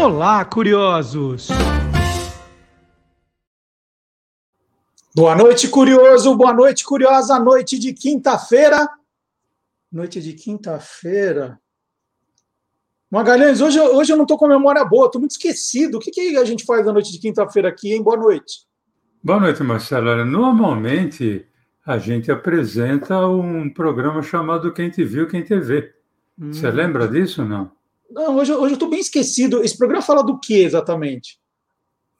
Olá, curiosos! Boa noite, curioso! Boa noite, curiosa! Noite de quinta-feira. Noite de quinta-feira. Magalhães, hoje, hoje eu não estou com memória boa, estou muito esquecido. O que, que a gente faz na noite de quinta-feira aqui, hein? Boa noite. Boa noite, Marcelo. Normalmente a gente apresenta um programa chamado Quem Te Viu, Quem Te Vê. Hum. Você lembra disso ou não? Não, hoje, hoje eu estou bem esquecido. Esse programa fala do que exatamente?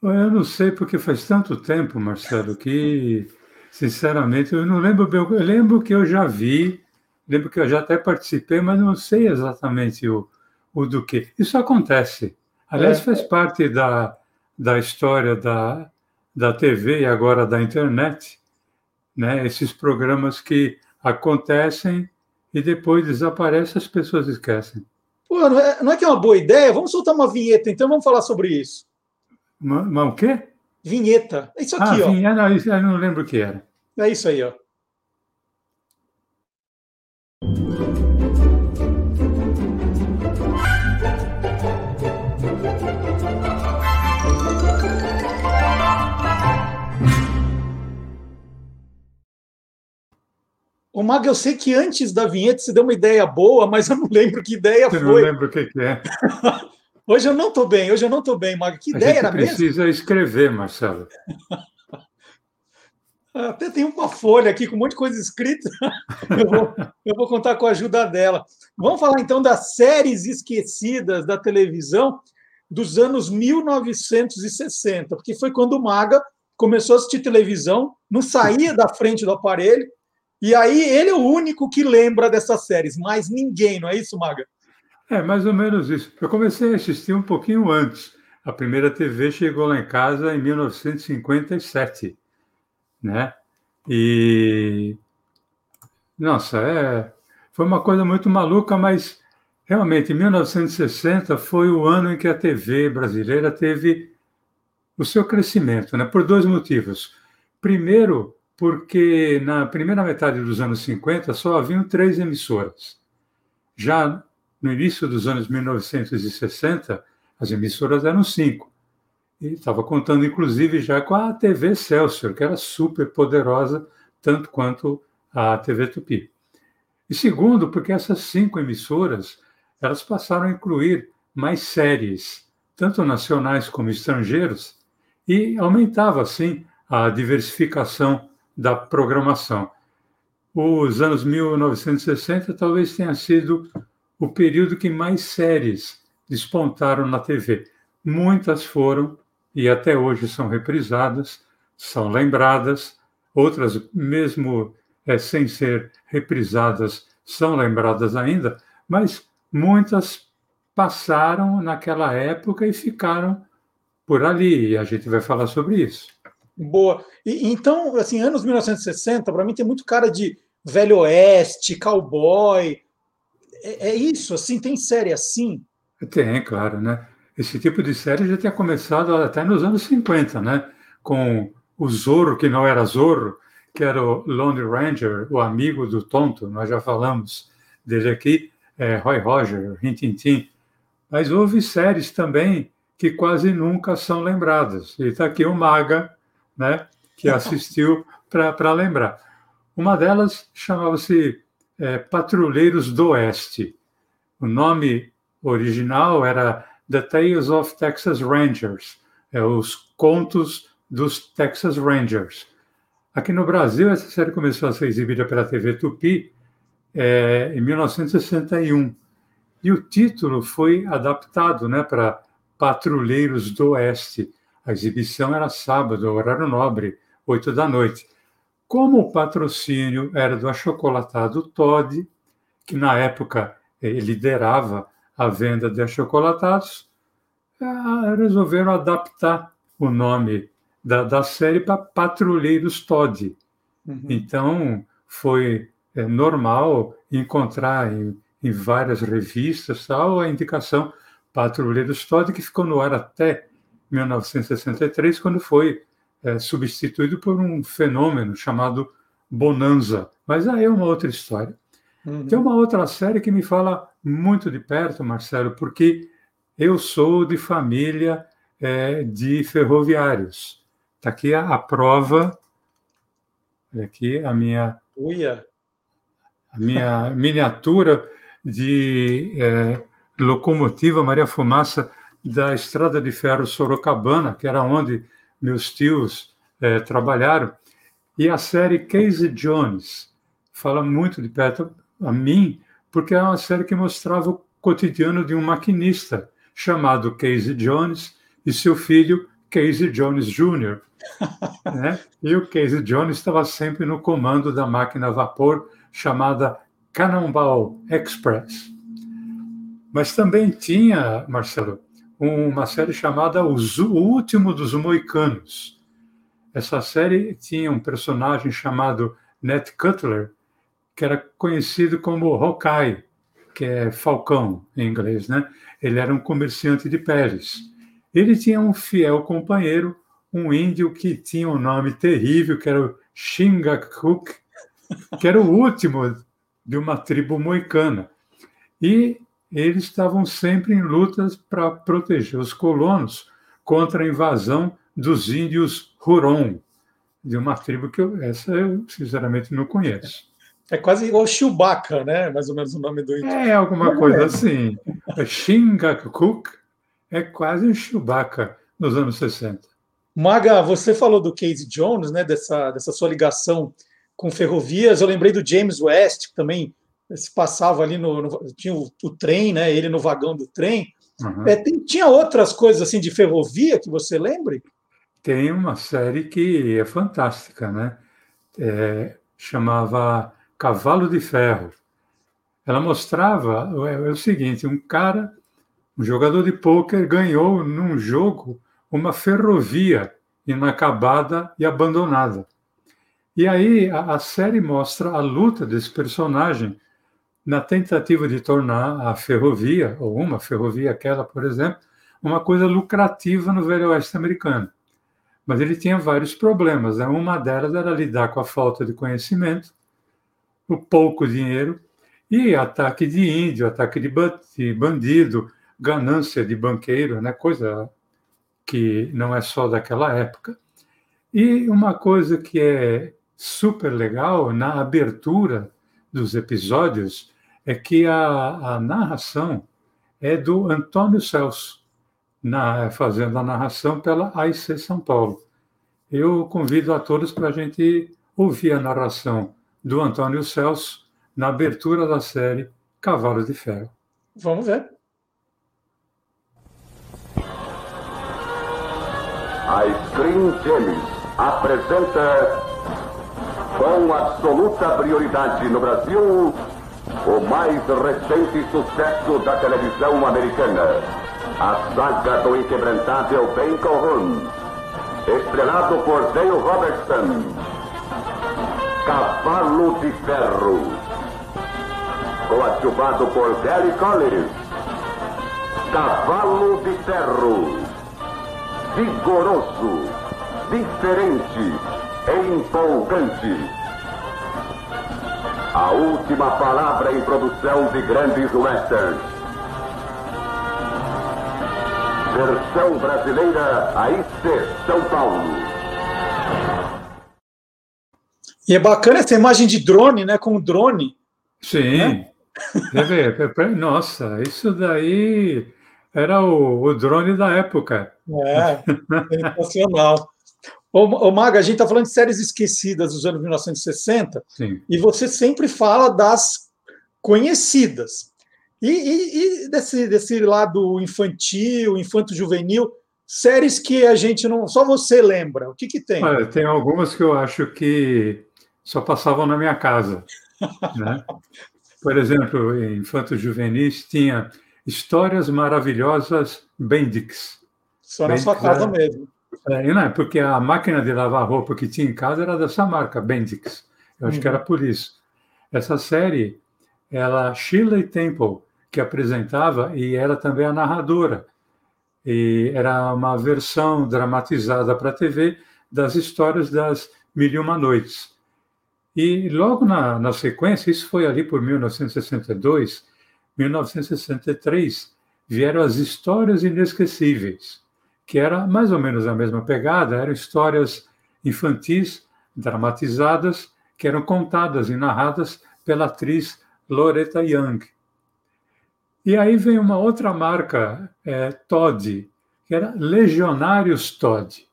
Eu não sei, porque faz tanto tempo, Marcelo, que, sinceramente, eu não lembro bem. Eu lembro que eu já vi, lembro que eu já até participei, mas não sei exatamente o, o do que. Isso acontece. Aliás, é. faz parte da, da história da, da TV e agora da internet, né? esses programas que acontecem e depois desaparecem, as pessoas esquecem. Pô, não é, não é que é uma boa ideia? Vamos soltar uma vinheta, então vamos falar sobre isso. Mas o quê? Vinheta. É isso aqui, ah, ó. Vinheta, não, eu não lembro o que era. É isso aí, ó. Ô, Mago, eu sei que antes da vinheta você deu uma ideia boa, mas eu não lembro que ideia eu foi. Eu não lembro o que, que é. hoje eu não estou bem, hoje eu não estou bem, Mago. Que A ideia era mesmo? precisa escrever, Marcelo. Até tem uma folha aqui com um monte de coisa escrita. Eu vou, eu vou contar com a ajuda dela. Vamos falar então das séries esquecidas da televisão dos anos 1960, porque foi quando o Maga começou a assistir televisão, não saía da frente do aparelho, e aí ele é o único que lembra dessas séries, mas ninguém, não é isso, Maga? É, mais ou menos isso. Eu comecei a assistir um pouquinho antes. A primeira TV chegou lá em casa em 1957, né? E nossa, é, foi uma coisa muito maluca, mas realmente 1960 foi o ano em que a TV brasileira teve o seu crescimento, né? Por dois motivos. Primeiro, porque na primeira metade dos anos 50 só haviam três emissoras. Já no início dos anos 1960, as emissoras eram cinco. E estava contando, inclusive, já com a TV Celsius, que era super poderosa, tanto quanto a TV Tupi. E segundo, porque essas cinco emissoras elas passaram a incluir mais séries, tanto nacionais como estrangeiros, e aumentava, assim, a diversificação da programação. Os anos 1960 talvez tenha sido o período que mais séries despontaram na TV. Muitas foram e até hoje são reprisadas, são lembradas, outras, mesmo é, sem ser reprisadas, são lembradas ainda, mas muitas passaram naquela época e ficaram por ali, e a gente vai falar sobre isso. Boa. E, então, assim, anos 1960, para mim tem muito cara de velho oeste, cowboy. É, é, isso, assim, tem série assim? Tem, claro, né? Esse tipo de série já tinha começado até nos anos 50, né? Com o Zorro, que não era Zorro, que era o Lone Ranger, o amigo do tonto, nós já falamos dele aqui, é, Roy Roger, Rintintin. Mas houve séries também que quase nunca são lembradas. E está aqui o Maga, né, que assistiu para lembrar. Uma delas chamava-se é, Patrulheiros do Oeste. O nome original era The Tales of Texas Rangers, é, os contos dos Texas Rangers. Aqui no Brasil, essa série começou a ser exibida pela TV Tupi é, em 1961. E o título foi adaptado né, para Patrulheiros do Oeste. A exibição era sábado, horário nobre, oito da noite. Como o patrocínio era do achocolatado Todd, que na época eh, liderava a venda de achocolatados, eh, resolveram adaptar o nome da, da série para Patrulheiros Todd. Uhum. Então, foi é, normal encontrar em, em, várias revistas tal, a indicação Patrulheiros Todd, que ficou no ar até 1963, quando foi é, substituído por um fenômeno chamado Bonanza. Mas aí é uma outra história. Uhum. Tem uma outra série que me fala muito de perto, Marcelo, porque eu sou de família é, de ferroviários. Está aqui a, a prova, olha aqui a minha, Uia. a minha miniatura de é, locomotiva Maria Fumaça da Estrada de Ferro Sorocabana, que era onde meus tios é, trabalharam, e a série Casey Jones fala muito de perto a mim, porque é uma série que mostrava o cotidiano de um maquinista chamado Casey Jones e seu filho Casey Jones Jr. né? E o Casey Jones estava sempre no comando da máquina a vapor chamada Cannonball Express. Mas também tinha, Marcelo, uma série chamada O Último dos Moicanos. Essa série tinha um personagem chamado Ned Cutler, que era conhecido como Hawkeye, que é falcão em inglês, né? Ele era um comerciante de peles. Ele tinha um fiel companheiro, um índio que tinha um nome terrível, que era o Shingakuk, que era o último de uma tribo moicana. E eles estavam sempre em lutas para proteger os colonos contra a invasão dos índios Huron, de uma tribo que eu, essa eu sinceramente não conheço. É quase igual Chewbacca, né? Mais ou menos o nome do índio. É alguma coisa assim. Shingakuk é quase um Chewbacca nos anos 60. Maga, você falou do Casey Jones, né? Dessa, dessa sua ligação com ferrovias. Eu lembrei do James West, que também se passava ali no, no tinha o, o, trem, né? Ele no vagão do trem. Uhum. É, tem, tinha outras coisas assim de ferrovia que você lembre? Tem uma série que é fantástica, né? É, chamava Cavalo de Ferro. Ela mostrava é, é o seguinte: um cara, um jogador de pôquer, ganhou num jogo uma ferrovia inacabada e abandonada. E aí a, a série mostra a luta desse personagem na tentativa de tornar a ferrovia, ou uma ferrovia, aquela, por exemplo, uma coisa lucrativa no Velho Oeste americano. Mas ele tinha vários problemas. Né? Uma delas era lidar com a falta de conhecimento, o pouco dinheiro e ataque de índio, ataque de bandido, ganância de banqueiro, né? coisa que não é só daquela época. E uma coisa que é super legal na abertura dos episódios é que a, a narração é do Antônio Celso, na, fazendo a narração pela AIC São Paulo. Eu convido a todos para a gente ouvir a narração do Antônio Celso na abertura da série Cavalo de Ferro. Vamos ver. A Screen Gems apresenta com absoluta prioridade no Brasil o mais recente sucesso da televisão americana, a saga do inquebrantável Ben Calhoun, estrelado por Dale Robertson Cavalo de Ferro. Coadjuvado por Gary Collins. Cavalo de Ferro. Vigoroso, diferente, empolgante. A última palavra em produção de grandes westerns. Versão brasileira AIC São Paulo. E é bacana essa imagem de drone, né? Com o drone. Sim. Né? Nossa, isso daí era o, o, drone da época. É, sensacional. Ô, Maga, a gente está falando de séries esquecidas dos anos 1960, Sim. e você sempre fala das conhecidas. E, e, e desse, desse lado infantil, infanto-juvenil, séries que a gente não. Só você lembra. O que, que tem? Olha, tem algumas que eu acho que só passavam na minha casa. Né? Por exemplo, em Infantos Juvenis tinha Histórias Maravilhosas Bendix. Só na sua casa era, mesmo. É, não, porque a máquina de lavar roupa que tinha em casa era dessa marca, Bendix. Eu acho uhum. que era por isso. Essa série, ela, Shirley Temple, que apresentava e era também a narradora. E era uma versão dramatizada para a TV das histórias das Mil e Uma Noites. E logo na, na sequência, isso foi ali por 1962, 1963, vieram as histórias inesquecíveis, que era mais ou menos a mesma pegada, eram histórias infantis dramatizadas que eram contadas e narradas pela atriz Loretta Young. E aí vem uma outra marca, é, Todd, que era Legionários Todd.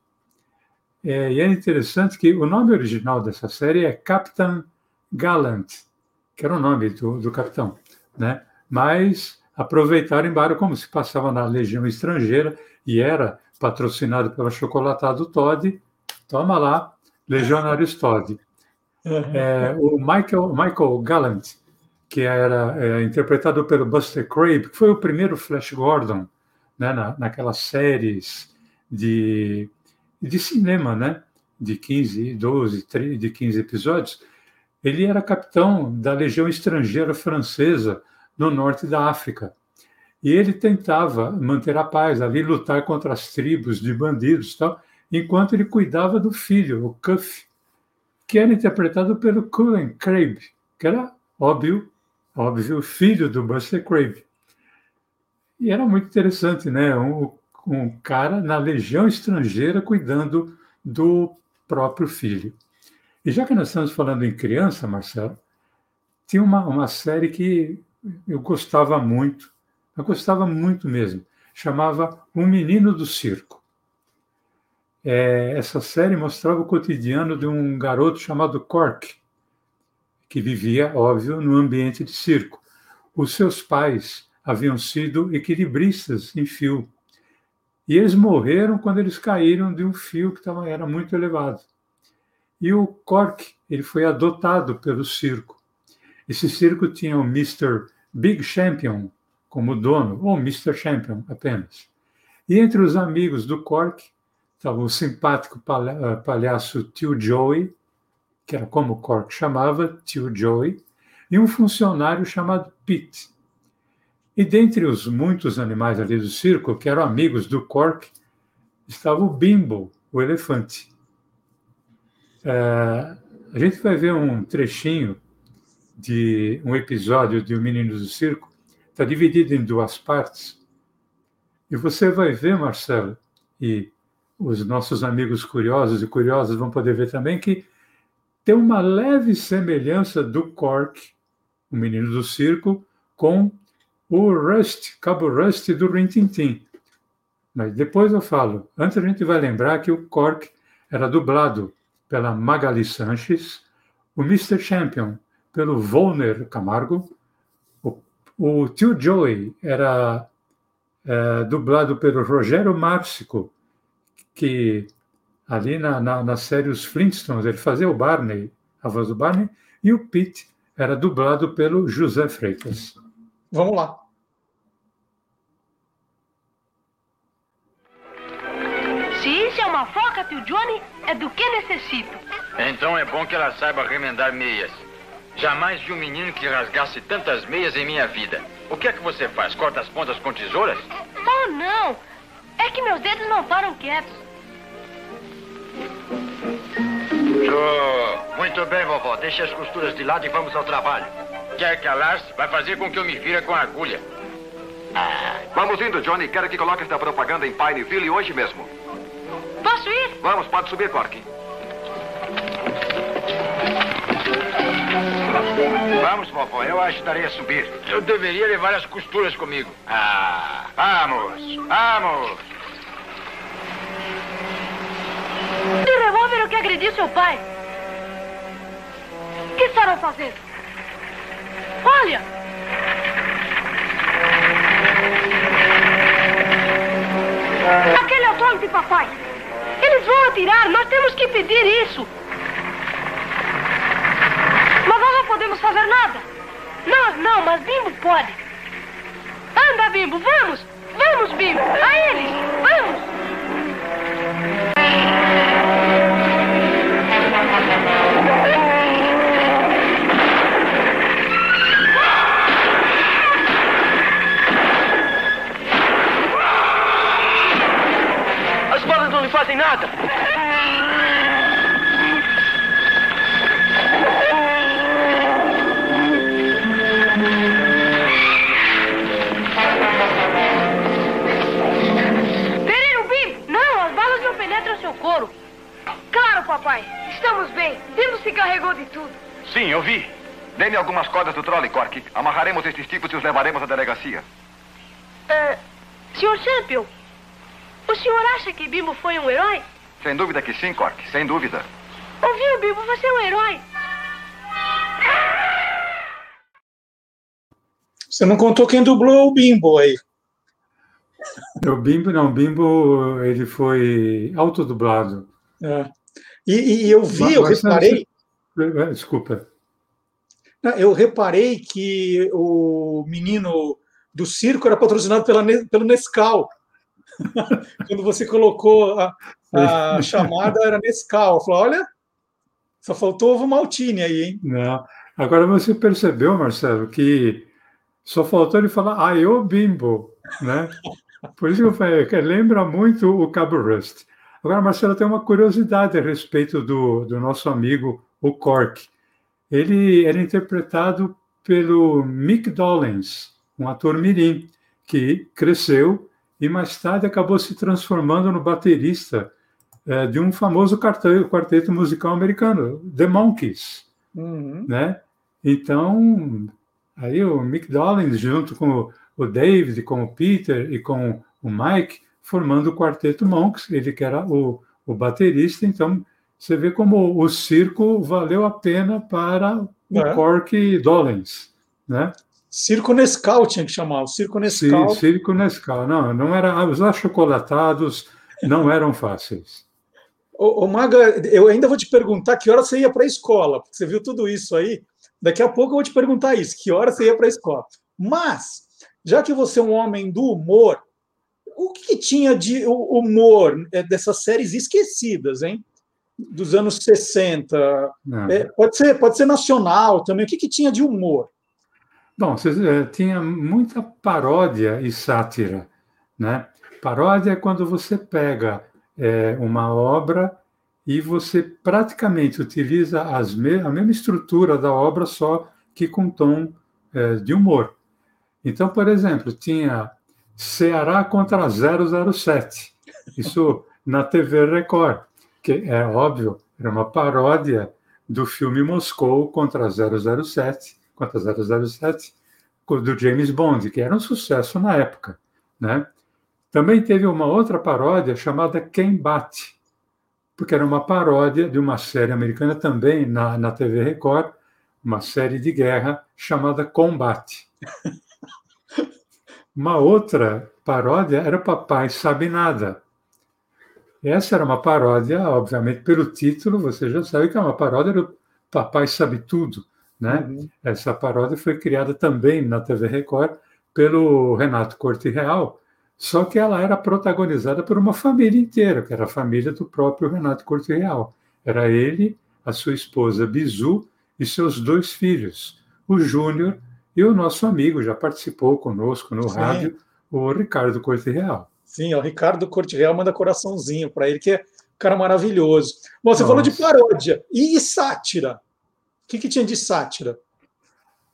É, e é interessante que o nome original dessa série é Captain Gallant, que era o nome do, do capitão, né? Mas aproveitaram embora como se passava na Legião Estrangeira e era patrocinado pela Chocolatado Todd. Toma lá, Legionários Todd. É, o Michael, Michael Gallant, que era é, interpretado pelo Buster Crabbe, que foi o primeiro Flash Gordon né, na, naquelas séries de, de cinema, né, de 15, 12, 13, de 15 episódios, ele era capitão da Legião Estrangeira Francesa no norte da África. E ele tentava manter a paz ali, lutar contra as tribos de bandidos tal, enquanto ele cuidava do filho, o Cuff, que era interpretado pelo Cullen Crabbe, que era óbvio, óbvio, filho do Buster Crabbe. E era muito interessante, né? Um, um cara na legião estrangeira cuidando do próprio filho. E já que nós estamos falando em criança, Marcelo, tinha uma, uma série que eu gostava muito, eu gostava muito mesmo, chamava O Menino do Circo. É, essa série mostrava o cotidiano de um garoto chamado Cork, que vivia, óbvio, no ambiente de circo. Os seus pais haviam sido equilibristas em fio. E eles morreram quando eles caíram de um fio que tava, era muito elevado. E o Cork ele foi adotado pelo circo. Esse circo tinha o Mr. Big Champion como dono, ou Mr. Champion apenas. E entre os amigos do Cork estava o simpático eh, palhaço Tio Joey, que era como o Cork chamava, Tio Joey, e um funcionário chamado Pete. E dentre os muitos animais ali do circo, que eram amigos do Cork, estava o Bimbo, o elefante. É, a gente vai ver um trechinho de um episódio de O Menino do Circo, está dividido em duas partes. E você vai ver, Marcelo, e os nossos amigos curiosos e curiosas vão poder ver também, que tem uma leve semelhança do Cork, o menino do circo, com o Rust, Cabo Rust do Rin Tin Tin. Mas depois eu falo. Antes a gente vai lembrar que o Cork era dublado pela Magali Sanches, o Mr. Champion pelo Volner Camargo, o, tio Joey era é, dublado pelo Rogério Márcico, que ali na, na, na série Os Flintstones ele fazia o Barney, a voz do Barney, e o Pete era dublado pelo José Freitas. Vamos lá. Se isso é uma foca, tio Johnny, é do que necessito. Então é bom que ela saiba remendar meias. Jamais vi um menino que rasgasse tantas meias em minha vida. O que é que você faz? Corta as pontas com tesouras? Oh, não! É que meus dedos não param quietos. Oh, muito bem, vovó. Deixe as costuras de lado e vamos ao trabalho. Quer calar-se? Vai fazer com que eu me vira com a agulha. Ah. Vamos indo, Johnny. Quero que coloque esta propaganda em Pineville hoje mesmo. Posso ir? Vamos, pode subir, Corky. Vamos, vovó. Eu ajudarei a subir. Eu deveria levar as costuras comigo. Ah, vamos, vamos. De revólver eu que agredi seu pai. O que estarão fazendo? Olha! Aquele é o dono de papai. Eles vão atirar, nós temos que impedir isso. Mas nós não podemos fazer nada. Nós não, mas Bimbo pode. Anda, Bimbo, vamos! Vamos, Bimbo! A eles! Vamos! As balas não lhe fazem nada. papai. Estamos bem. Demo se carregou de tudo. Sim, eu vi. Dê-me algumas cordas do trole, Cork. Amarraremos estes tipos e os levaremos à delegacia. Uh, senhor Champion, o senhor acha que Bimbo foi um herói? Sem dúvida que sim, Cork. Sem dúvida. Ouviu, Bimbo? Você é um herói. Você não contou quem dublou o Bimbo aí. O Bimbo, não. O Bimbo, ele foi autodublado. É. E, e eu vi, Mas- eu mas- reparei, Eh, Desculpa. eu reparei que o menino do circo era patrocinado pela, pelo Nescau. Quando você colocou a, a chamada, era Nescau. Eu falei, olha, só faltou ovo maltine aí, hein? Não. Agora você percebeu, Marcelo, que só faltou ele falar, ah, eu bimbo, né? Por isso que eu falei, que lembra muito o Cabo Rust. Agora, Marcelo, tem uma curiosidade a respeito do, do nosso amigo, o Cork. Ele era interpretado pelo Mick Dolenz, um ator mirim, que cresceu e mais tarde acabou se transformando no baterista eh, de um famoso quarteto, quarteto musical americano, The Monkees Uhum. né? Então, aí o Mick Dolenz, junto com o David, com o Peter e com o Mike, formando o quarteto Monks, ele que era o, o baterista, então você vê como o circo valeu a pena para o É. Cork Dolenz, né? Circo Nescau tinha que chamar, o Circo Nescau. Ci- Circo Nescau, não, não era, os achocolatados não eram fáceis. Ô, ô, Maga, eu ainda vou te perguntar que hora você ia para a escola, porque você viu tudo isso aí. Daqui a pouco eu vou te perguntar isso, que hora você ia para a escola. Mas, já que você é um homem do humor, o que, que tinha de hu- humor eh, dessas séries esquecidas, hein? Dos anos 60. Não. É, pode, ser, pode ser nacional também. O que, que tinha de humor? Bom, eh, tinha muita paródia e sátira, né? Paródia é quando você pega eh, uma obra e você praticamente utiliza as me- a mesma estrutura da obra, só que com tom eh, de humor. Então, por exemplo, tinha Ceará contra 007. Isso na TV Record, que é óbvio, era uma paródia do filme Moscou contra 007, contra 007, co- do James Bond, que era um sucesso na época, né? Também teve uma outra paródia chamada Quem Bate, porque era uma paródia de uma série americana também na, na TV Record, uma série de guerra chamada Combate. Uma outra paródia era Papai Sabe Nada. Essa era uma paródia, obviamente, pelo título, você já sabe que é uma paródia do Papai Sabe Tudo, né? Uhum. Essa paródia foi criada também na TV Record pelo Renato Corte Real, só que ela era protagonizada por uma família inteira, que era a família do próprio Renato Corte Real. Era ele, a sua esposa Bizu e seus dois filhos, o Júnior e o nosso amigo, já participou conosco no Sim. rádio, o Ricardo Corte Real. Sim, o Ricardo Corte Real manda coraçãozinho para ele, que é um cara maravilhoso. Bom, você falou de Nossa. paródia e sátira. O que, que tinha de sátira?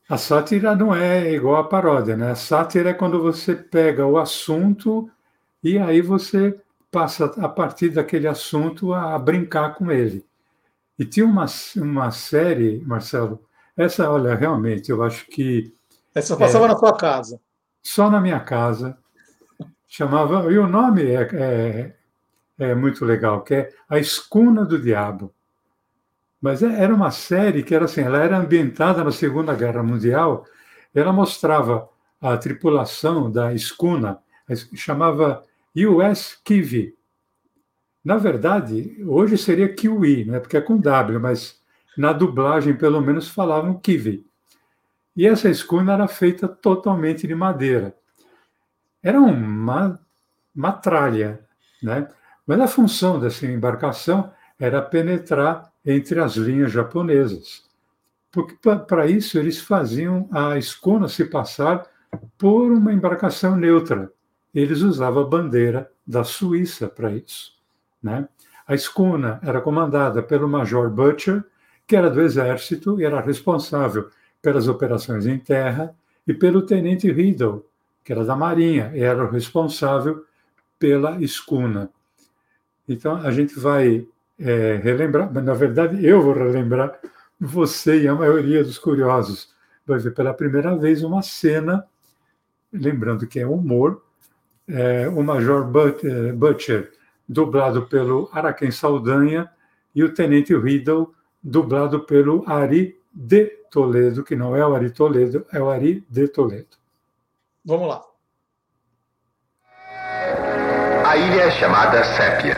A sátira não é igual à paródia, né? A sátira é quando você pega o assunto e aí você passa, a partir daquele assunto, a, a brincar com ele. E tinha uma, uma série, Marcelo, essa, olha, realmente, eu acho que Essa passava É. na sua casa. só na minha casa chamava, e o nome é, é, é muito legal, que é A Escuna do Diabo. Mas é- era uma série que era assim, ela era ambientada na Segunda Guerra Mundial, ela mostrava a tripulação da escuna, chamava US Kiwi. Na verdade, hoje seria Kiwi, né? porque é com W, mas na dublagem, pelo menos, falavam Kiwi. E essa escuna era feita totalmente de madeira. Era uma, uma tralha, né? mas a função dessa embarcação era penetrar entre as linhas japonesas. Porque para isso eles faziam a escuna se passar por uma embarcação neutra. Eles usavam a bandeira da Suíça para isso. Né? A escuna era comandada pelo Major Butcher, que era do exército e era responsável pelas operações em terra, e pelo Tenente Riddle, que era da Marinha, e era o responsável pela escuna. Então, a gente vai é, relembrar, mas na verdade eu vou relembrar você e a maioria dos curiosos vai ver pela primeira vez uma cena, lembrando que é humor, é, o Major é, Butcher, dublado pelo Araquém Saldanha, e o Tenente Riddle, dublado pelo Ari de Toledo, que não é o Ari Toledo, é o Ari de Toledo. Vamos lá. A ilha é chamada Sépia.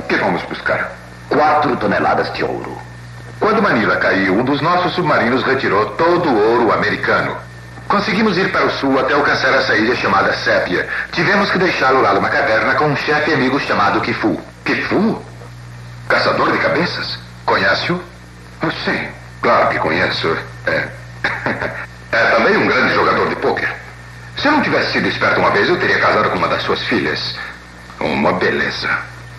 O que vamos buscar? Quatro toneladas de ouro. Quando Manila caiu, um dos nossos submarinos retirou todo o ouro americano. Conseguimos ir para o sul até alcançar essa ilha chamada Sépia. Tivemos que deixá-lo lá numa caverna com um chefe amigo chamado Kifu. Kifu? Caçador de cabeças? Conhece-o? Sim, claro que conheço. É. é também um grande jogador de pôquer. Se eu não tivesse sido esperto uma vez, eu teria casado com uma das suas filhas. Uma beleza.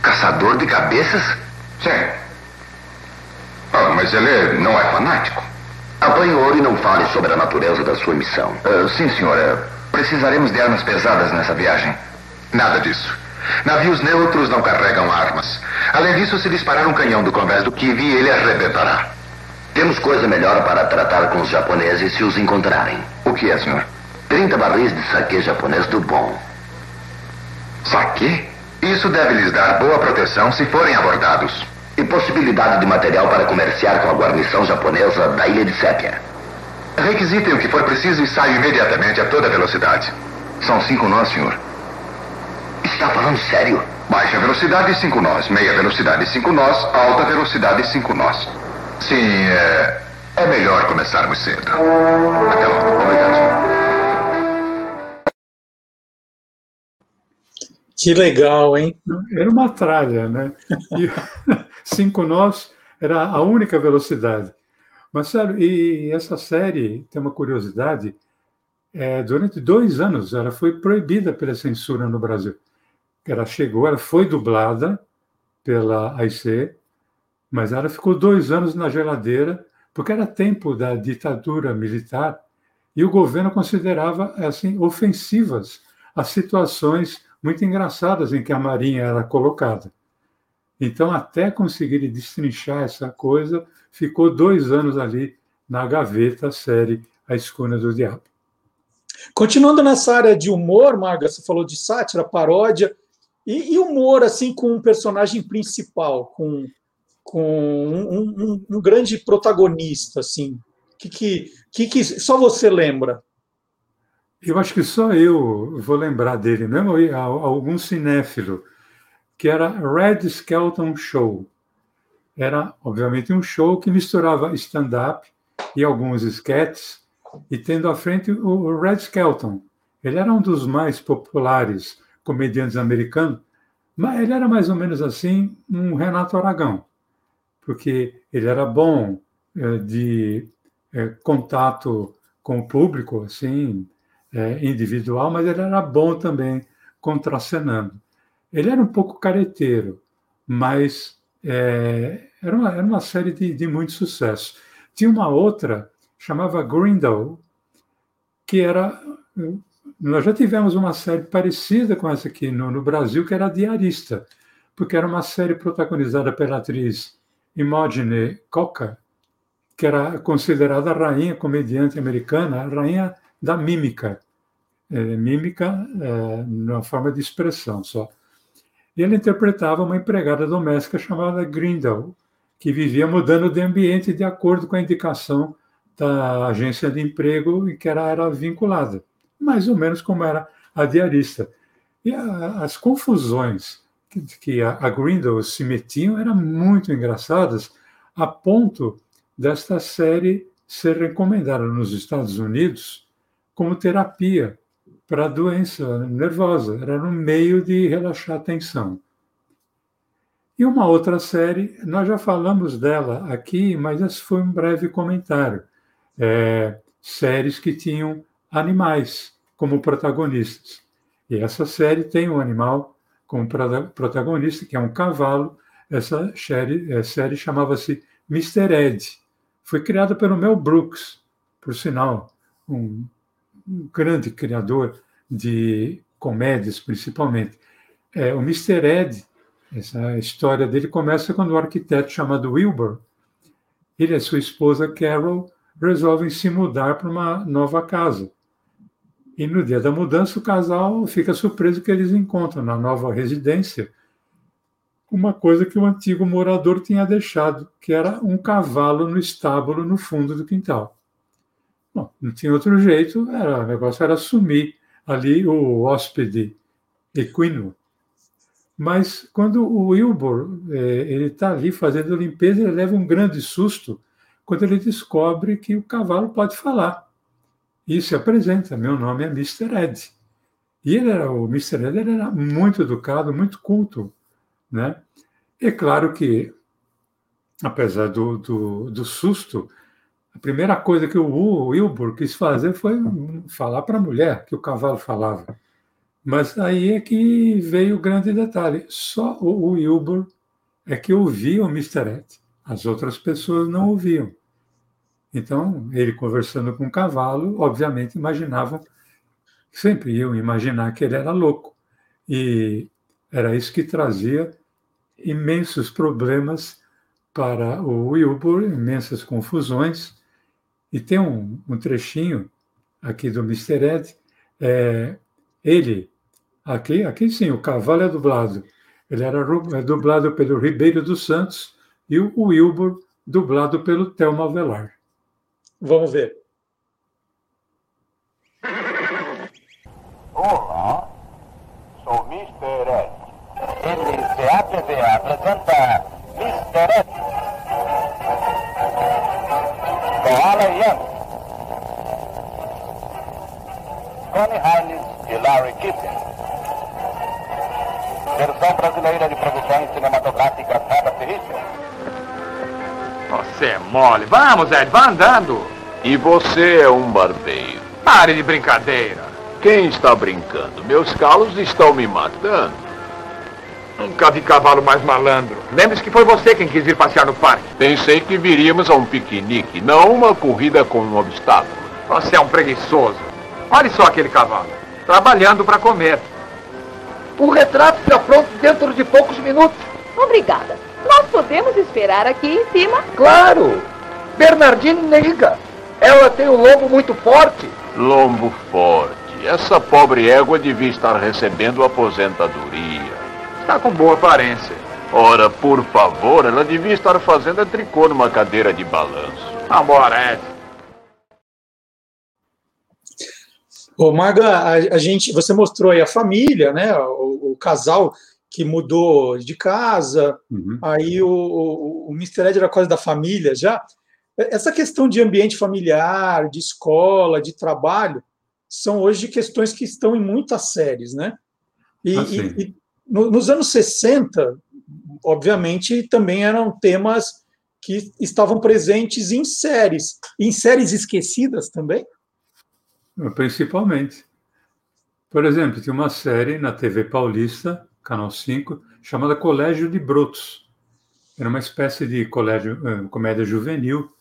Caçador de cabeças? Sim. Oh, mas ele não é fanático. Apanhe ouro e não fale sobre a natureza da sua missão. Uh, sim, senhora. Precisaremos de armas pesadas nessa viagem. Nada disso. Navios neutros não carregam armas. Além disso, se disparar um canhão do convés do Kiwi, ele arrebentará. Temos coisa melhor para tratar com os japoneses se os encontrarem. O que é, senhor? 30 barris de saque japonês do bom. Saque? Isso deve lhes dar boa proteção se forem abordados. E possibilidade de material para comerciar com a guarnição japonesa da ilha de Sépia. Requisitem o que for preciso e saiam imediatamente a toda velocidade. São cinco nós, senhor. Está falando sério? Baixa velocidade, cinco nós. Meia velocidade, cinco nós. Alta velocidade, cinco nós. Sim, é, é melhor começarmos cedo. Até logo. Obrigado. Que legal, hein? Era uma tralha, né? E cinco nós era a única velocidade. Mas, sério, e essa série tem uma curiosidade. É, durante dois anos, ela foi proibida pela censura no Brasil. Ela chegou, ela foi dublada pela AIC, mas ela ficou dois anos na geladeira, porque era tempo da ditadura militar e o governo considerava assim ofensivas as situações muito engraçadas em que a Marinha era colocada. Então, até conseguir destrinchar essa coisa, ficou dois anos ali na gaveta a série A Escuna do Diabo. Continuando nessa área de humor, Marga, você falou de sátira, paródia, e, e humor assim com um personagem principal, com, com um, um, um grande protagonista, assim, que, que, que, que só você lembra? Eu acho que só eu vou lembrar dele mesmo, algum cinéfilo, que era Red Skelton Show. Era, obviamente, um show que misturava stand-up e alguns sketches, e tendo à frente o Red Skelton. Ele era um dos mais populares comediantes americanos, mas ele era mais ou menos assim um Renato Aragão, porque ele era bom é, de é, contato com o público, assim, é, individual, mas ele era bom também contracenando. Ele era um pouco careteiro, mas era, uma, era uma série de, de muito sucesso. Tinha uma outra, chamava Grindle, que era. Nós já tivemos uma série parecida com essa aqui no, no Brasil, que era Diarista, porque era uma série protagonizada pela atriz Imogen Coca, que era considerada a rainha comediante americana, a rainha da mímica é, mímica é, na forma de expressão só. E ele interpretava uma empregada doméstica chamada Grindel, que vivia mudando de ambiente de acordo com a indicação da agência de emprego em que ela era vinculada, mais ou menos como era a diarista. E a, as confusões que, que a, a Grindel se metiam eram muito engraçadas, a ponto desta série ser recomendada nos Estados Unidos como terapia para doença nervosa, era no meio de relaxar a tensão. E uma outra série, nós já falamos dela aqui, mas esse foi um breve comentário. É, séries que tinham animais como protagonistas. E essa série tem um animal como protagonista, que é um cavalo. Essa série, série chamava-se Mr. Ed. Foi criada pelo Mel Brooks, por sinal, um um grande criador de comédias, principalmente. É, o Mr. Ed, essa história dele começa quando um arquiteto chamado Wilbur ele e sua esposa Carol resolvem se mudar para uma nova casa. E no dia da mudança, o casal fica surpreso que eles encontram na nova residência uma coisa que o antigo morador tinha deixado, que era um cavalo no estábulo no fundo do quintal. Bom, não tinha outro jeito, era, o negócio era assumir ali o hóspede equino. Mas quando o Wilbur é, ele está ali fazendo limpeza, ele leva um grande susto quando ele descobre que o cavalo pode falar. E se apresenta, meu nome é Mr. Ed. E ele era, o Mr. Ed ele era muito educado, muito culto. Né? É claro que, apesar do, do, do susto, a primeira coisa que o Wilbur quis fazer foi falar para a mulher que o cavalo falava. Mas aí é que veio o grande detalhe. Só o Wilbur é que ouvia o Mr. Ed. As outras pessoas não ouviam. Então, ele conversando com o cavalo, obviamente imaginavam, sempre iam imaginar que ele era louco. E era isso que trazia imensos problemas para o Wilbur, imensas confusões, e tem um, um trechinho aqui do Mr. Ed, é, ele, aqui, aqui sim, o cavalo é dublado. Ele era é dublado pelo Ribeiro dos Santos e o Wilbur dublado pelo Thelma Avelar. Vamos ver. Olá, sou Mr. Ed. NCATV apresenta Mr. Ed. Koala Young, Connie Hines e Larry Kiffin. Versão brasileira de produções cinematográficas Rada Ferrícia. Você é mole. Vamos, Ed, vá andando. E você é um barbeiro. Pare de brincadeira. Quem está brincando? Meus calos estão me matando. Nunca vi cavalo mais malandro. Lembre-se que foi você quem quis vir passear no parque. Pensei que viríamos a um piquenique, não uma corrida com um obstáculo. Você é um preguiçoso. Olhe só aquele cavalo. Trabalhando para comer. O retrato está pronto dentro de poucos minutos. Obrigada. Nós podemos esperar aqui em cima? Claro! Bernardine nega. Ela tem um lombo muito forte. Lombo forte. Essa pobre égua devia estar recebendo aposentadoria. Está com boa aparência. Ora, por favor, ela devia estar fazendo a tricô numa cadeira de balanço. Vambora, Ed. Ô, Marga, a, a, gente, você mostrou aí a família, né? O, o casal que mudou de casa, uhum. aí o, o, o Mr. Ed era quase da família já. Essa questão de ambiente familiar, de escola, de trabalho, são hoje questões que estão em muitas séries, né? E, ah, e, no, nos anos 60, obviamente, também eram temas que estavam presentes em séries, em séries esquecidas também? Principalmente. Por exemplo, tinha uma série na TV Paulista, Canal 5, chamada Colégio de Brotos. Era uma espécie de colégio, eh, comédia juvenil,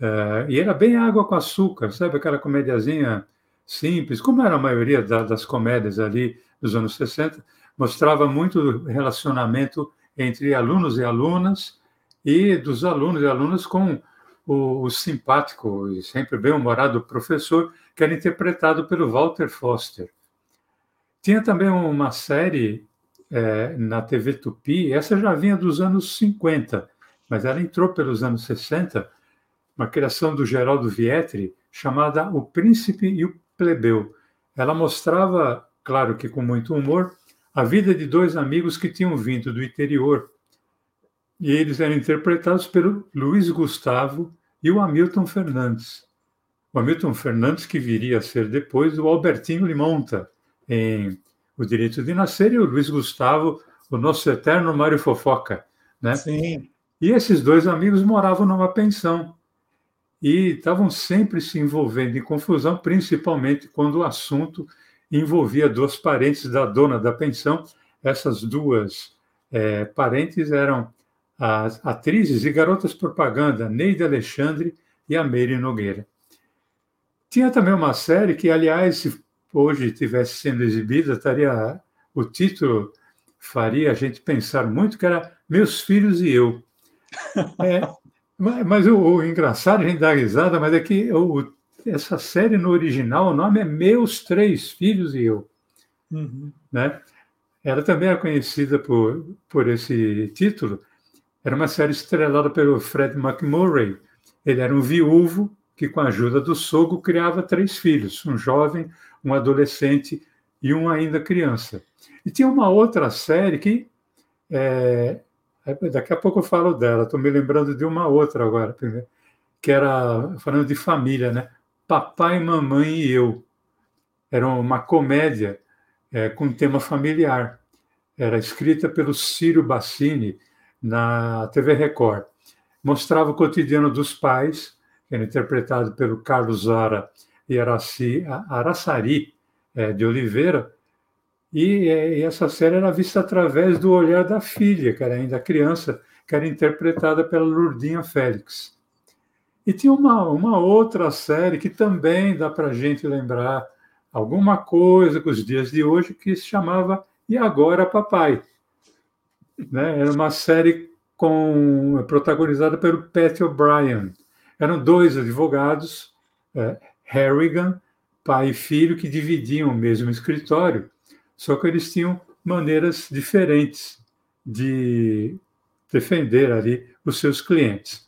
uh, e era bem água com açúcar, sabe? Aquela comédiazinha simples, como era a maioria da, das comédias ali dos anos 60, mostrava muito o relacionamento entre alunos e alunas e dos alunos e alunas com o, o simpático e sempre bem-humorado professor, que era interpretado pelo Walter Foster. Tinha também uma série é, na TV Tupi, essa já vinha dos anos 50, mas ela entrou pelos anos 60, uma criação do Geraldo Vietri, chamada O Príncipe e o Plebeu. Ela mostrava, claro que com muito humor, a vida de dois amigos que tinham vindo do interior. E eles eram interpretados pelo Luiz Gustavo e o Hamilton Fernandes. O Hamilton Fernandes, que viria a ser depois o Albertinho Limonta, em O Direito de Nascer, e o Luiz Gustavo, o nosso eterno Mário Fofoca. Né? Sim. E esses dois amigos moravam numa pensão e estavam sempre se envolvendo em confusão, principalmente quando o assunto envolvia duas parentes da dona da pensão. Essas duas é, parentes eram as atrizes e garotas propaganda Neide Alexandre e a Meire Nogueira. Tinha também uma série que, aliás, hoje tivesse sendo exibida, estaria o título faria a gente pensar muito que era Meus Filhos e Eu. É, Mas, mas o, o, engraçado, a gente dá risada, mas é que o, essa série no original, o nome é Meus Três Filhos e Eu. Uhum. Né? Ela também é conhecida por, por esse título. Era uma série estrelada pelo Fred McMurray. Ele era um viúvo que, com a ajuda do sogro, criava três filhos: um jovem, um adolescente e um ainda criança. E tinha uma outra série que. É, daqui a pouco eu falo dela, estou me lembrando de uma outra agora, que era falando de família, né? Papai, Mamãe e Eu. Era uma comédia é, com tema familiar. Era escrita pelo Círio Bassini na TV Record. Mostrava o cotidiano dos pais, que era interpretado pelo Carlos Zara e Araçari é, de Oliveira, e, é, e, essa série era vista através do olhar da filha, que era ainda criança, que era interpretada pela Lourdinha Félix. E tinha uma, uma outra série que também dá para a gente lembrar alguma coisa com os dias de hoje, que se chamava E Agora Papai. Né? Era uma série com, protagonizada pelo Pat O'Brien. Eram dois advogados, é, Harrigan, pai e filho, que dividiam o mesmo escritório, só que eles tinham maneiras diferentes de defender ali os seus clientes.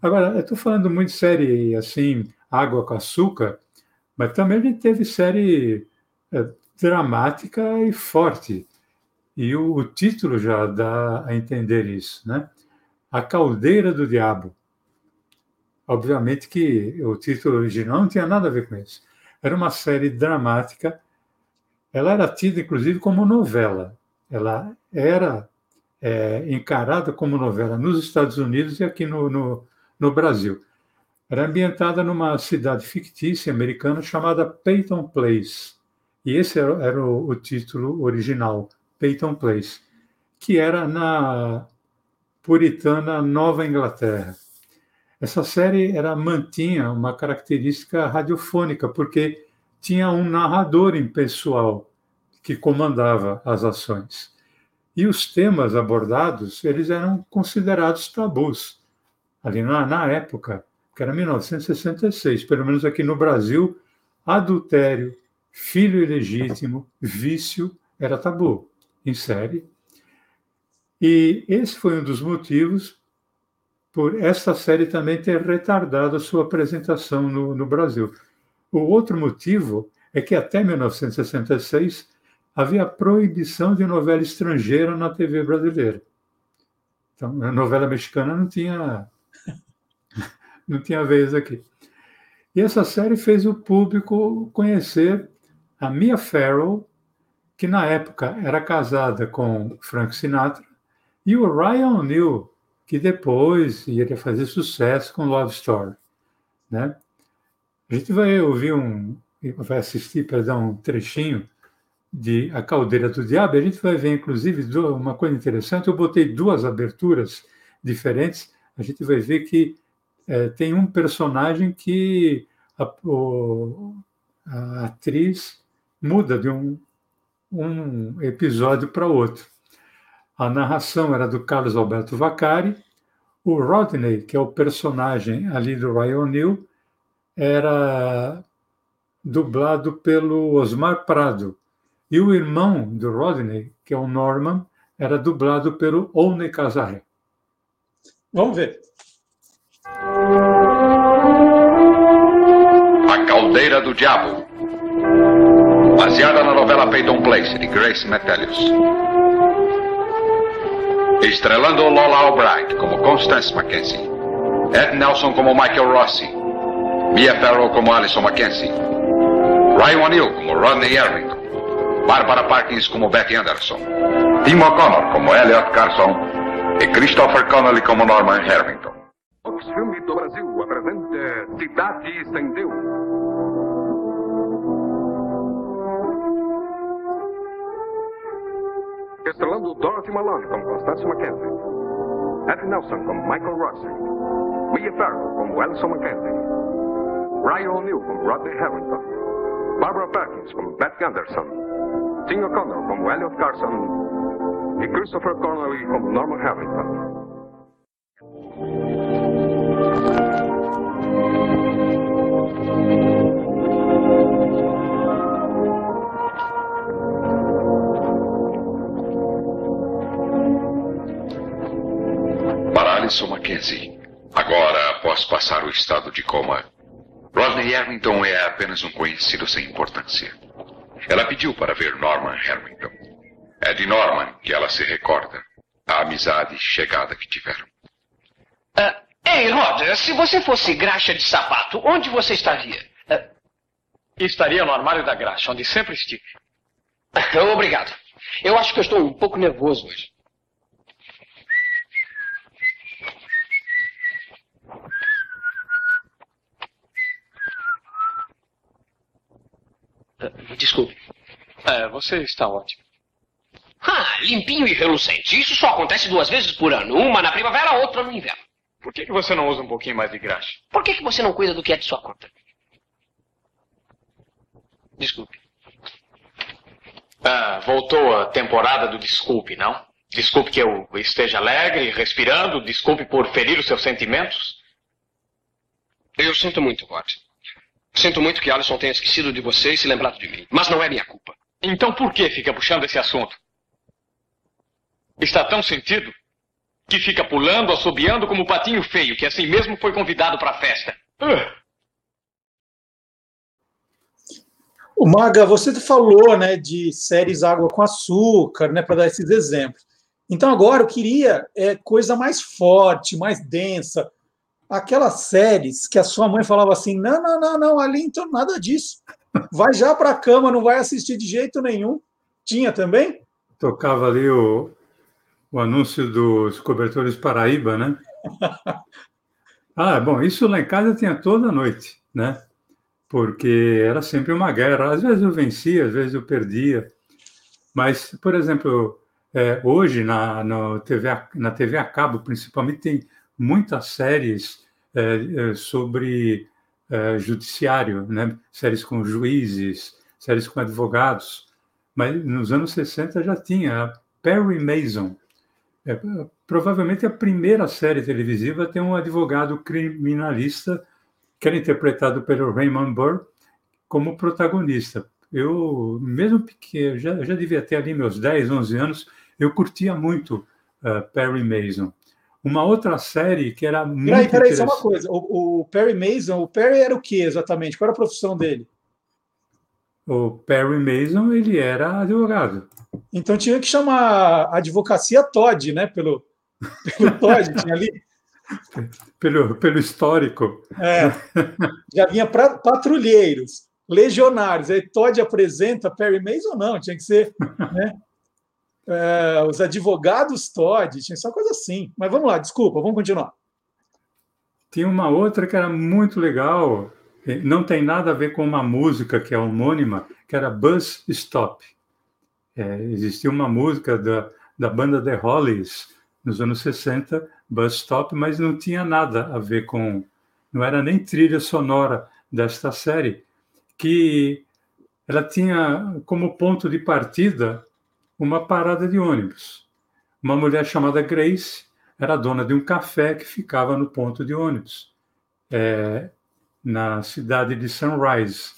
Agora, eu estou falando muito de série assim, Água com Açúcar, mas também ele teve série é, dramática e forte. E o, o, título já dá a entender isso, né? A Caldeira do Diabo. Obviamente que o título original não tinha nada a ver com isso. Era uma série dramática. Ela era tida, inclusive, como novela. Ela era é, encarada como novela nos Estados Unidos e aqui no, no, no Brasil. Era ambientada numa cidade fictícia americana chamada Peyton Place. E esse era, era o, o, título original, Peyton Place, que era na puritana Nova Inglaterra. Essa série era mantinha uma característica radiofônica, porque tinha um narrador impessoal que comandava as ações. E os temas abordados, eles eram considerados tabus ali na, na época que era 1966, pelo menos aqui no Brasil, adultério, filho ilegítimo, vício era tabu em série. E esse foi um dos motivos por esta série também ter retardado sua apresentação no, no Brasil. O outro motivo é que até 1966 havia proibição de novela estrangeira na TV brasileira. Então, a novela mexicana não tinha não tinha vez aqui. E essa série fez o público conhecer a Mia Farrow, que na época era casada com Frank Sinatra, e o Ryan O'Neill, que depois iria fazer sucesso com Love Story. Né? A gente vai ouvir um, vai assistir, perdão, um trechinho de A Caldeira do Diabo. A gente vai ver, inclusive, uma coisa interessante. Eu botei duas aberturas diferentes. A gente vai ver que é, tem um personagem que a, o, a atriz muda de um, um episódio para outro. A narração era do Carlos Alberto Vaccari, o Rodney, que é o personagem ali do Ryan O'Neill, era dublado pelo Osmar Prado. E o irmão do Rodney, que é o Norman, era dublado pelo One Casaré. Vamos ver. A Caldeira do Diabo. Baseada na novela Peyton Place, de Grace Metelius. Estrelando Lola Albright como Constance Mackenzie. Ed Nelson como Michael Rossi. Mia Farrow como Alison Mackenzie. Ryan O'Neill como Rodney Errington. Barbara Parkins como Betty Anderson. Tim O'Connor como Elliot Carson. E Christopher Connolly como Norman Harrington. Filme do Brasil apresenta Cidade Sem Deus. Estrelando Dorothy Malone como Constance Mackenzie. Ed Nelson como Michael Rossi. Mia Farrow como Alison Mackenzie. Ryan O'Neill como Rodney Hamilton. Barbara Perkins como Beth Anderson. Tim O'Connor como Elliot Carson. E Christopher Connolly como Norman Hamilton. Alison Mackenzie. Agora, após passar o estado de coma, Rodney Harrington é apenas um conhecido sem importância. Ela pediu para ver Norman Harrington. É de Norman que ela se recorda. A amizade chegada que tiveram. Uh, ei, Rod, se você fosse graxa de sapato, onde você estaria? Uh, estaria no armário da graxa, onde sempre estive. Obrigado. Eu acho que eu estou um pouco nervoso hoje. Desculpe. É, você está ótimo. Ah, limpinho e relucente. Isso só acontece duas vezes por ano. Uma na primavera, outra no inverno. Por que, que você não usa um pouquinho mais de graxa? Por que, que você não cuida do que é de sua conta? Desculpe. Ah, voltou a temporada do desculpe, não? Desculpe que eu esteja alegre, respirando. Desculpe por ferir os seus sentimentos. Eu sinto muito, Rod. Sinto muito que Alison tenha esquecido de você e se lembrado de mim. Mas não é minha culpa. Então por que fica puxando esse assunto? Está tão sentido que fica pulando, assobiando como o patinho feio, que assim mesmo foi convidado para a festa. Uh. O Maga, você falou, né, de séries água com açúcar, né, para dar esses exemplos. Então agora eu queria é, coisa mais forte, mais densa, aquelas séries que a sua mãe falava assim: não, não, não, não, Alinton, nada disso. Vai já para a cama, não vai assistir de jeito nenhum. Tinha também? Tocava ali o, o anúncio dos cobertores Paraíba, né? ah, bom, isso lá em casa tinha toda noite, né? Porque era sempre uma guerra. Às vezes eu vencia, às vezes eu perdia. Mas, por exemplo, é, hoje na, no TV, na TV a cabo, principalmente, tem muitas séries é, sobre é, judiciário, né? séries com juízes, séries com advogados. Mas nos anos 60 já tinha Perry Mason. É, provavelmente a primeira série televisiva tem um advogado criminalista que era interpretado pelo Raymond Burr como protagonista. Eu, mesmo pequeno, já, já devia ter ali meus 10, 11 anos, eu curtia muito uh, Perry Mason. Uma outra série que era muito. Peraí, peraí, só uma coisa. O, o, Perry Mason, o Perry era o que exatamente? Qual era a profissão dele? O Perry Mason, ele era advogado. Então tinha que chamar a advocacia Todd, né? Pelo, pelo Todd, tinha ali. Pelo, pelo histórico. É, já vinha pra, patrulheiros, legionários. Aí Todd apresenta Perry Mason, não, tinha que ser né, é, os advogados Todd, tinha só coisa assim. Mas vamos lá, desculpa, vamos continuar. Tinha uma outra que era muito legal, não tem nada a ver com uma música que é homônima, que era Bus Stop. É, existia uma música da, da banda The Hollies nos anos 60, Bus Stop, mas não tinha nada a ver com. Não era nem trilha sonora desta série, que ela tinha como ponto de partida uma parada de ônibus. Uma mulher chamada Grace era dona de um café que ficava no ponto de ônibus, é, na cidade de Sunrise.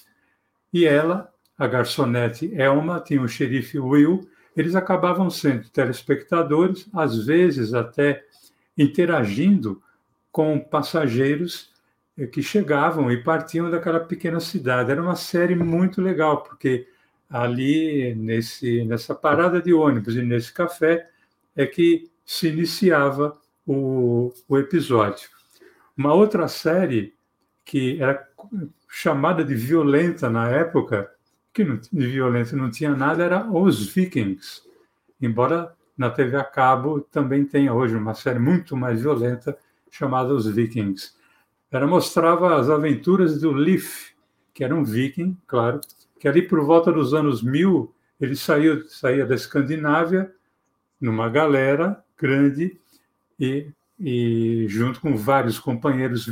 E ela, a garçonete Elma, tinha o xerife Will, eles acabavam sendo telespectadores, às vezes até interagindo com passageiros é, que chegavam e partiam daquela pequena cidade. Era uma série muito legal, porque ali nesse, nessa parada de ônibus e nesse café é que se iniciava o, o episódio. Uma outra série que era chamada de violenta na época, que não, de violenta não tinha nada, era Os Vikings. Embora na TV a cabo também tenha hoje uma série muito mais violenta chamada Os Vikings. Ela mostrava as aventuras do Leif, que era um viking, claro, que ali por volta dos anos 1000 ele saiu, saía da Escandinávia numa galera grande e, e junto com vários companheiros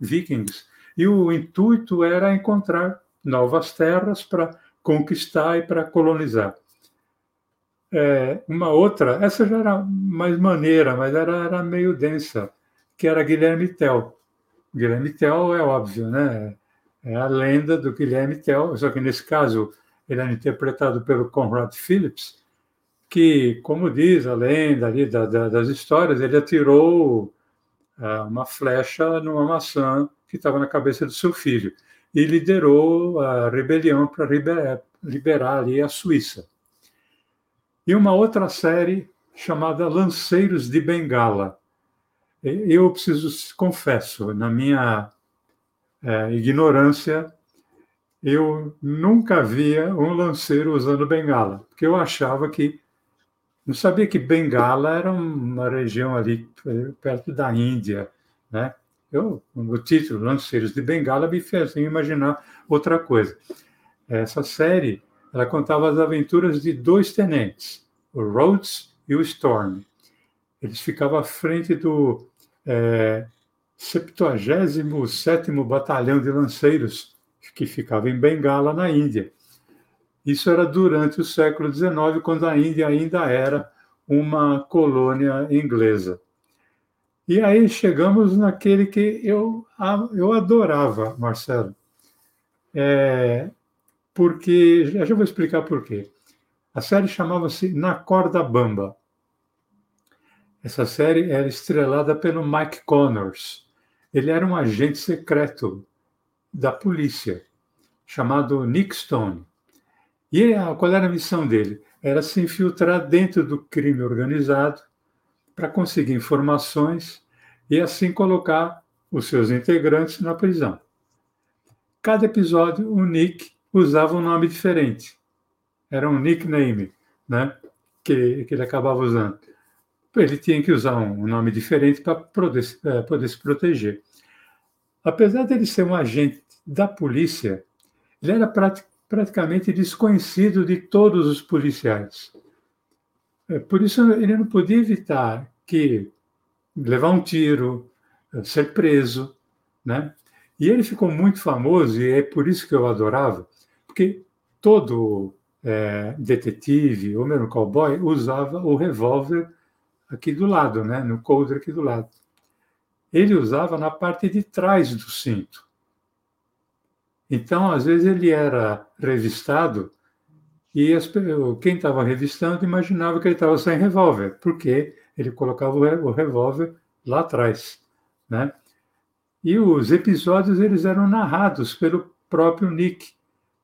vikings. E o intuito era encontrar novas terras para conquistar e para colonizar. É, uma outra, essa já era mais maneira, mas era, era meio densa, que era Guilherme Tell. Guilherme Tell é óbvio, né? É a lenda do Guilherme Tell, só que nesse caso ele era interpretado pelo Conrad Phillips, que, como diz a lenda ali da, da, das histórias, ele atirou uma flecha numa maçã que estava na cabeça do seu filho e liderou a rebelião para liberar, liberar ali a Suíça. E uma outra série chamada Lanceiros de Bengala. Eu preciso, confesso, na minha é, ignorância, eu nunca via um lanceiro usando bengala, porque eu achava que não sabia que Bengala era uma região ali perto da Índia, né? Eu, o título Lanceiros de Bengala me fez imaginar outra coisa. Essa série, ela contava as aventuras de dois tenentes, o Rhodes e o Storm. Eles ficavam à frente do é, 77º Batalhão de Lanceiros, que ficava em Bengala, na Índia. Isso era durante o século XIX, quando a Índia ainda era uma colônia inglesa. E aí chegamos naquele que eu, eu adorava, Marcelo. É, porque, já vou explicar por quê. A série chamava-se Na Corda Bamba. Essa série era estrelada pelo Mike Connors. Ele era um agente secreto da polícia, chamado Nick Stone. E qual era a missão dele? Era se infiltrar dentro do crime organizado para conseguir informações e assim colocar os seus integrantes na prisão. Cada episódio, o Nick usava um nome diferente. Era um nickname né, que, que ele acabava usando. Ele tinha que usar um nome diferente para poder, é, poder se proteger. Apesar dele ser um agente da polícia, ele era praticamente desconhecido de todos os policiais. É, por isso, ele não podia evitar que levar um tiro, é, ser preso, né? E ele ficou muito famoso e é por isso que eu adorava, porque todo é, detetive ou mesmo cowboy usava o revólver aqui do lado, né? No coldre aqui do lado. Ele usava na parte de trás do cinto. Então, às vezes, ele era revistado e as, quem estava revistando imaginava que ele estava sem revólver, porque ele colocava o revólver lá atrás, né? E os episódios eles eram narrados pelo próprio Nick,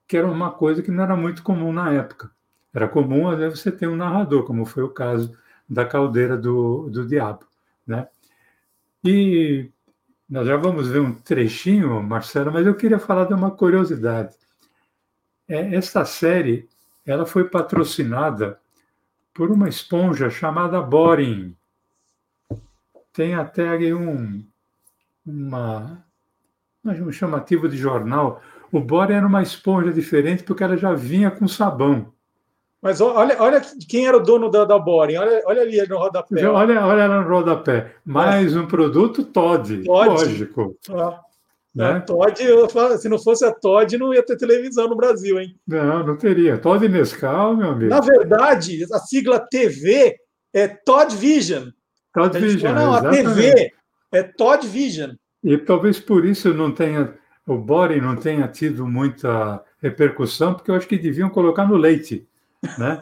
que era uma coisa que não era muito comum na época. Era comum, às vezes, você ter um narrador, como foi o caso da Caldeira do, do Diabo, né? E nós já vamos ver um trechinho, Marcelo, mas eu queria falar de uma curiosidade. É, esta série ela foi patrocinada por uma esponja chamada Boring. Tem até ali um, uma, um chamativo de jornal. O Boring era uma esponja diferente porque ela já vinha com sabão. Mas olha, olha quem era o dono da, da Boring. Olha, olha ali no rodapé. Olha, olha no rodapé. Mais um produto Todd, Todd. lógico. Ah. Né? Todd, se não fosse a Todd, não ia ter televisão no Brasil, hein? Não, não teria. Todd Nescau, meu amigo. Na verdade, a sigla TV é Todd Vision. Todd a Vision. Fala, não, exatamente. a TV é Todd Vision. E talvez por isso não tenha, o Boring não tenha tido muita repercussão, porque eu acho que deviam colocar no leite. Né?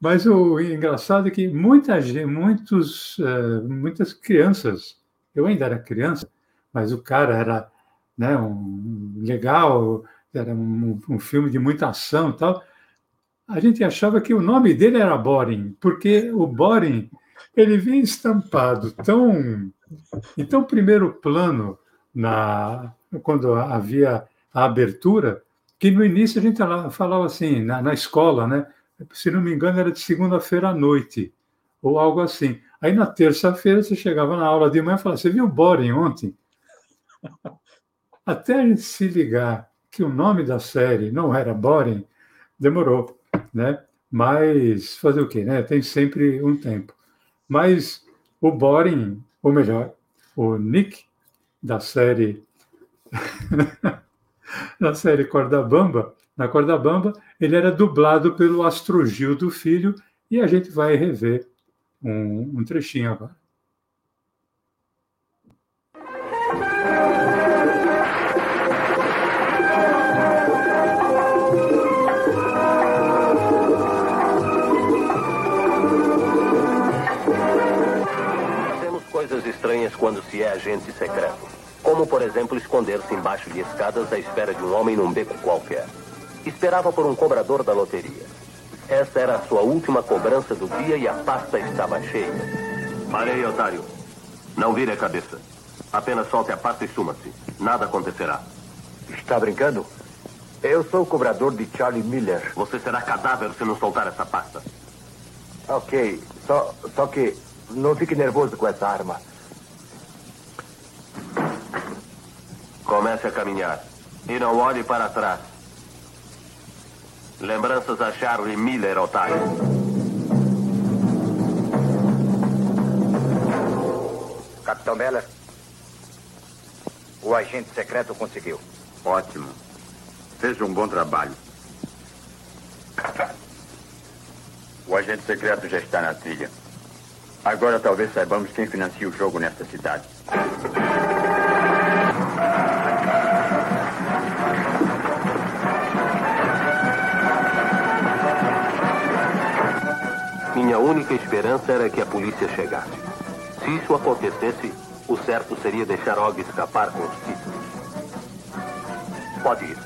Mas o engraçado é que muita muitos, uh, muitas crianças, eu ainda era criança, mas o cara era né, um, legal, era um, um filme de muita ação e tal. A gente achava que o nome dele era Boring, porque o Boring ele vem estampado tão em tão primeiro plano na quando havia a abertura que no início a gente falava assim, na, na escola, né? Se não me engano, era de segunda-feira à noite, ou algo assim. Aí na terça-feira você chegava na aula de manhã e falava: Você viu o Boring ontem? Até a gente se ligar que o nome da série não era Boring, demorou, né? Mas fazer o quê, né? Tem sempre um tempo. Mas o Boring, ou melhor, o Nick da série na série Corda Bamba, na Corda Bamba, ele era dublado pelo Astrogildo Filho, e a gente vai rever um, um trechinho agora. Fazemos coisas estranhas quando se é agente secreto. Como, por exemplo, esconder-se embaixo de escadas à espera de um homem num beco qualquer. Esperava por um cobrador da loteria. Esta era a sua última cobrança do dia e a pasta estava cheia. Parei, otário. Não vire a cabeça. Apenas solte a pasta e suma-se. Nada acontecerá. Está brincando? Eu sou o cobrador de Charlie Miller. Você será cadáver se não soltar essa pasta. Ok, só, só que não fique nervoso com essa arma. Comece a caminhar. E não olhe para trás. Lembranças a Charlie Miller, otário. Capitão Meller, o agente secreto conseguiu. Ótimo. Fez um bom trabalho. O agente secreto já está na trilha. Agora talvez saibamos quem financia o jogo nesta cidade. Esperança era que a polícia chegasse. Se isso acontecesse, o certo seria deixar Og escapar com os títulos. Pode ir.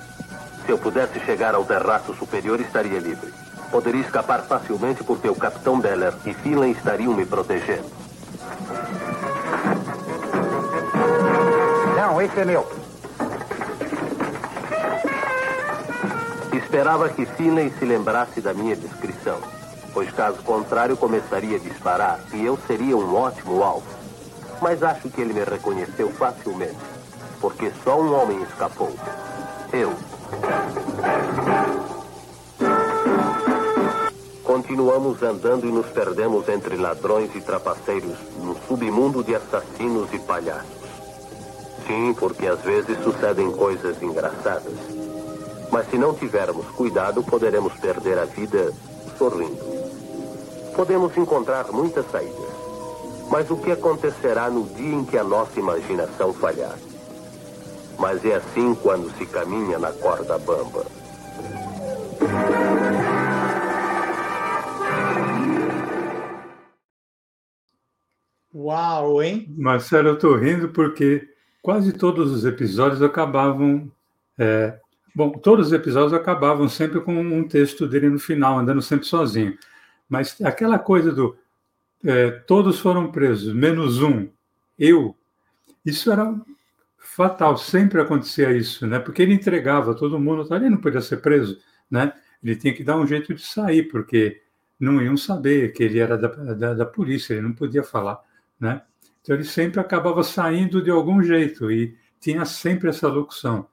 Se eu pudesse chegar ao terraço superior, estaria livre. Poderia escapar facilmente porque o Capitão Beller e Phelan estariam me protegendo. Não, esse é meu. Esperava que Finlay se lembrasse da minha descrição, pois caso contrário começaria a disparar e eu seria um ótimo alvo. Mas acho que ele me reconheceu facilmente, porque só um homem escapou. Eu. Continuamos andando e nos perdemos entre ladrões e trapaceiros num submundo de assassinos e palhaços. Sim, porque às vezes sucedem coisas engraçadas. Mas se não tivermos cuidado, poderemos perder a vida sorrindo. Podemos encontrar muitas saídas. Mas o que acontecerá no dia em que a nossa imaginação falhar? Mas é assim quando se caminha na corda bamba. Uau, hein? Marcelo, eu estou rindo porque quase todos os episódios acabavam. É, bom, todos os episódios acabavam sempre com um texto dele no final, andando sempre sozinho. Mas aquela coisa do é, todos foram presos, menos um, eu, isso era fatal, sempre acontecia isso, né? Porque ele entregava todo mundo, ele não podia ser preso, né? Ele tinha que dar um jeito de sair, porque não iam saber que ele era da, da, da polícia, ele não podia falar, né? Então ele sempre acabava saindo de algum jeito e tinha sempre essa locução.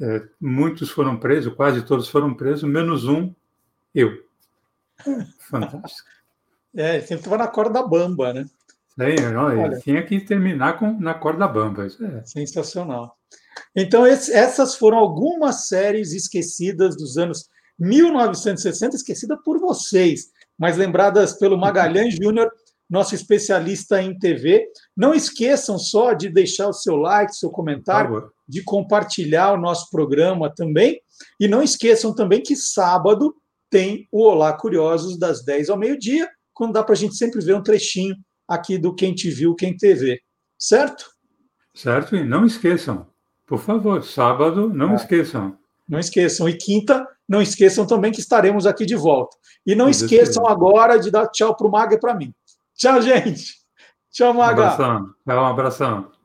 É, muitos foram presos, quase todos foram presos, menos um, eu. Fantástico. É, sempre estava na corda bamba, né? Ele Olha, tinha que terminar com, na corda bamba. É. Sensacional. Então, esse, essas foram algumas séries esquecidas dos anos 1960, esquecidas por vocês, mas lembradas pelo Magalhães Júnior, nosso especialista em TV. Não esqueçam só de deixar o seu like, seu comentário, de compartilhar o nosso programa também. E não esqueçam também que sábado tem o Olá Curiosos, das 10 ao meio-dia, quando dá para a gente sempre ver um trechinho aqui do Quem Te Viu, Quem TV. Certo? Certo, e não esqueçam, por favor, sábado, não é. esqueçam. Não esqueçam. E quinta, não esqueçam também que estaremos aqui de volta. E não esqueçam agora de dar tchau para o Maga e para mim. Tchau, gente. Tchau, Maga. Um abração. Um abração.